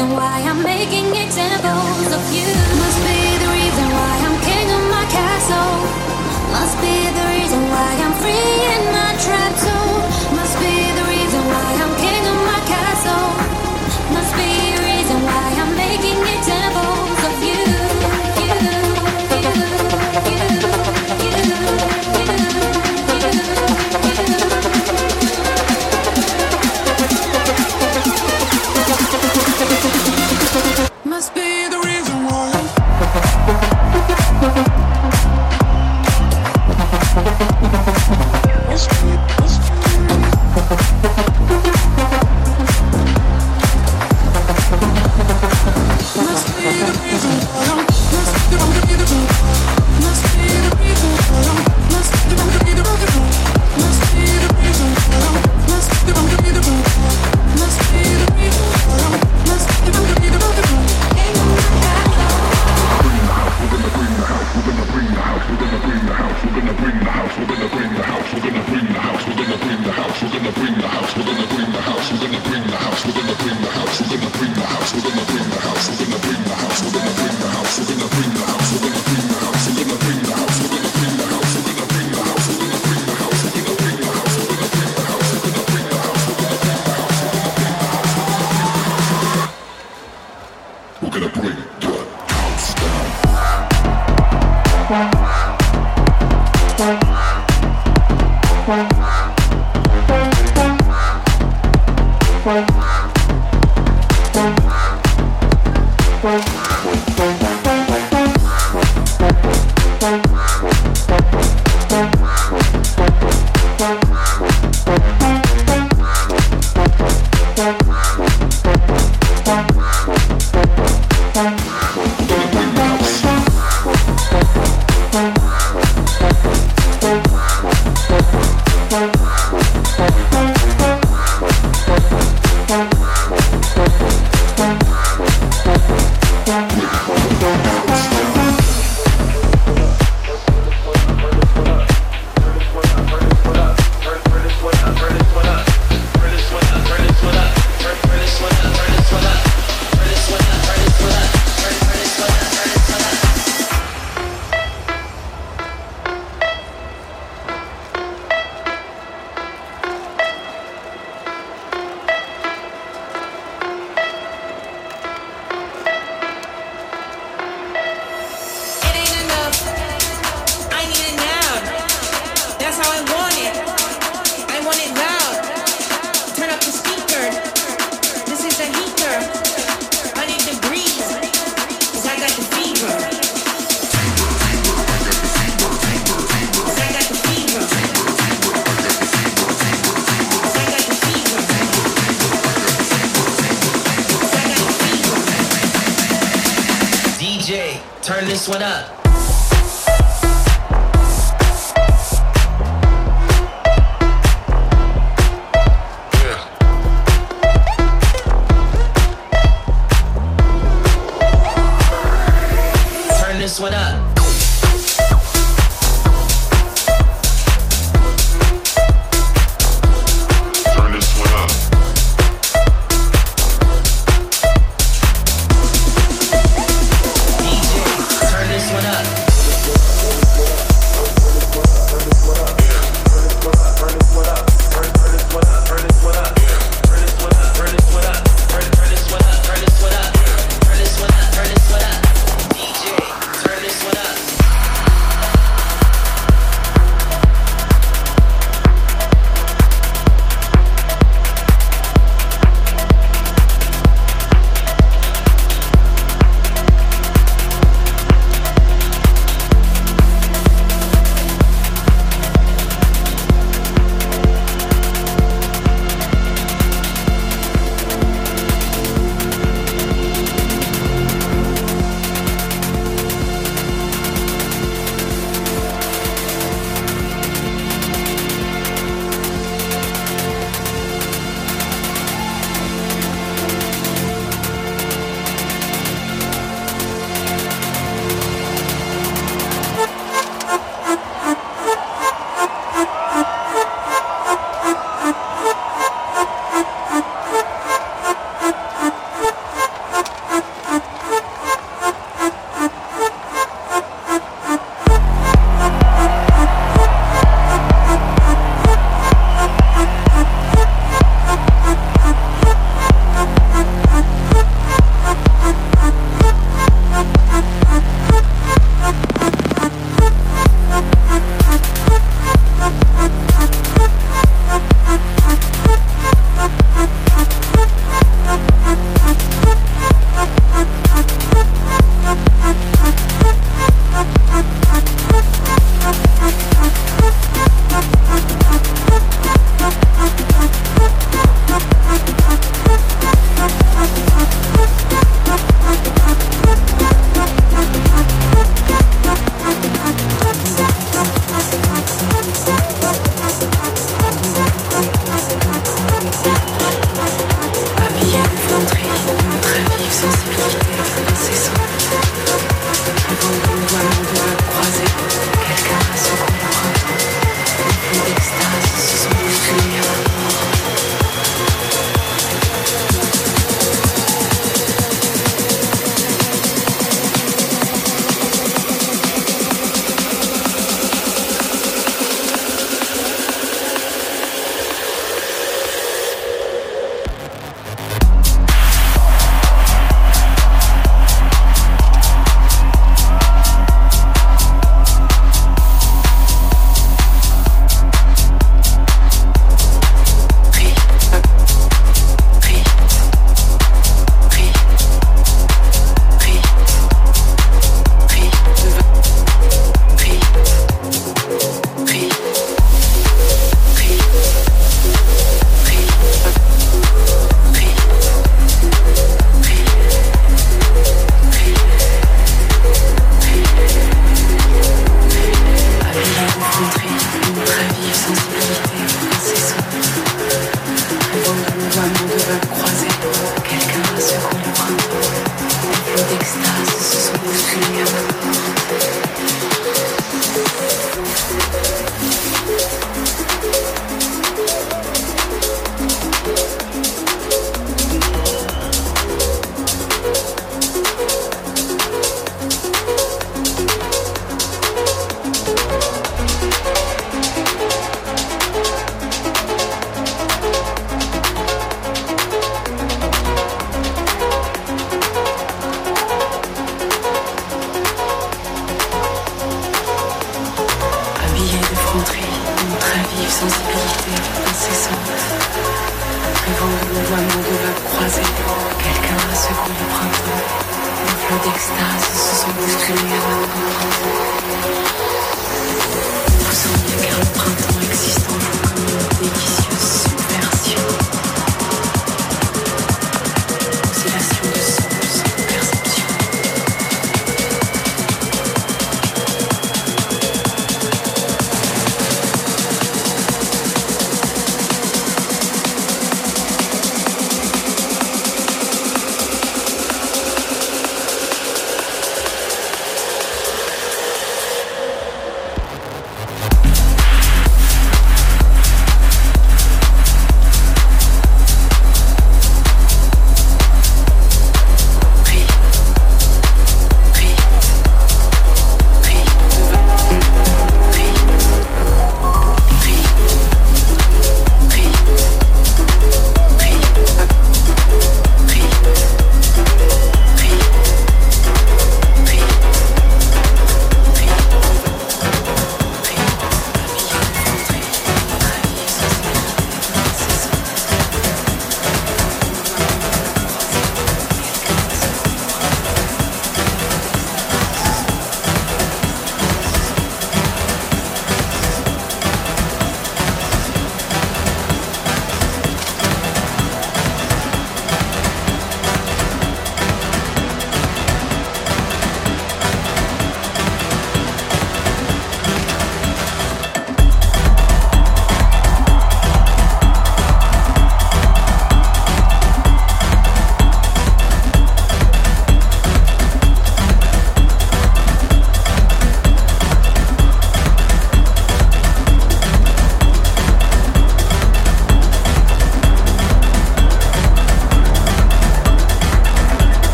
reason why I'm making examples of you. Must be the reason why I'm king of my castle. Must be the reason why I'm free in my trap zone.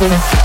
Wait, wait, wait.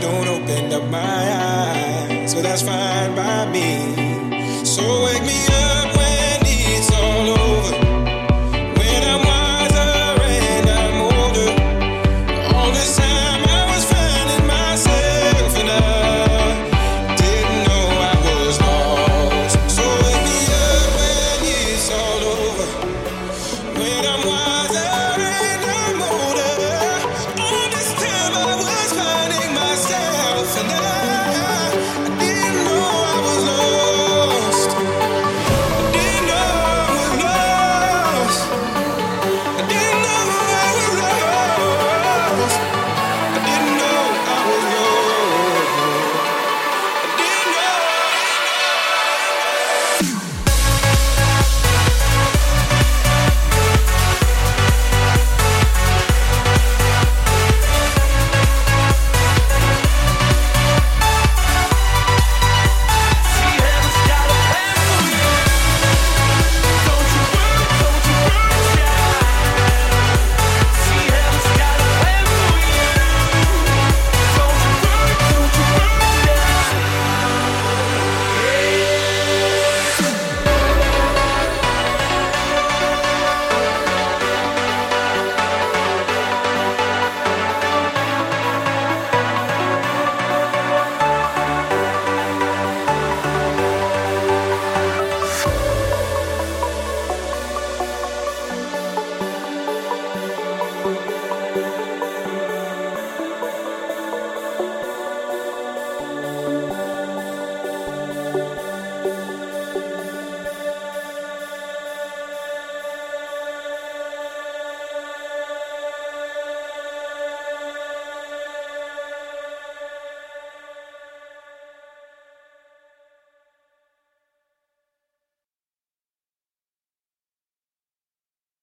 Don't open up my eyes. So that's fine by me. So wake me up.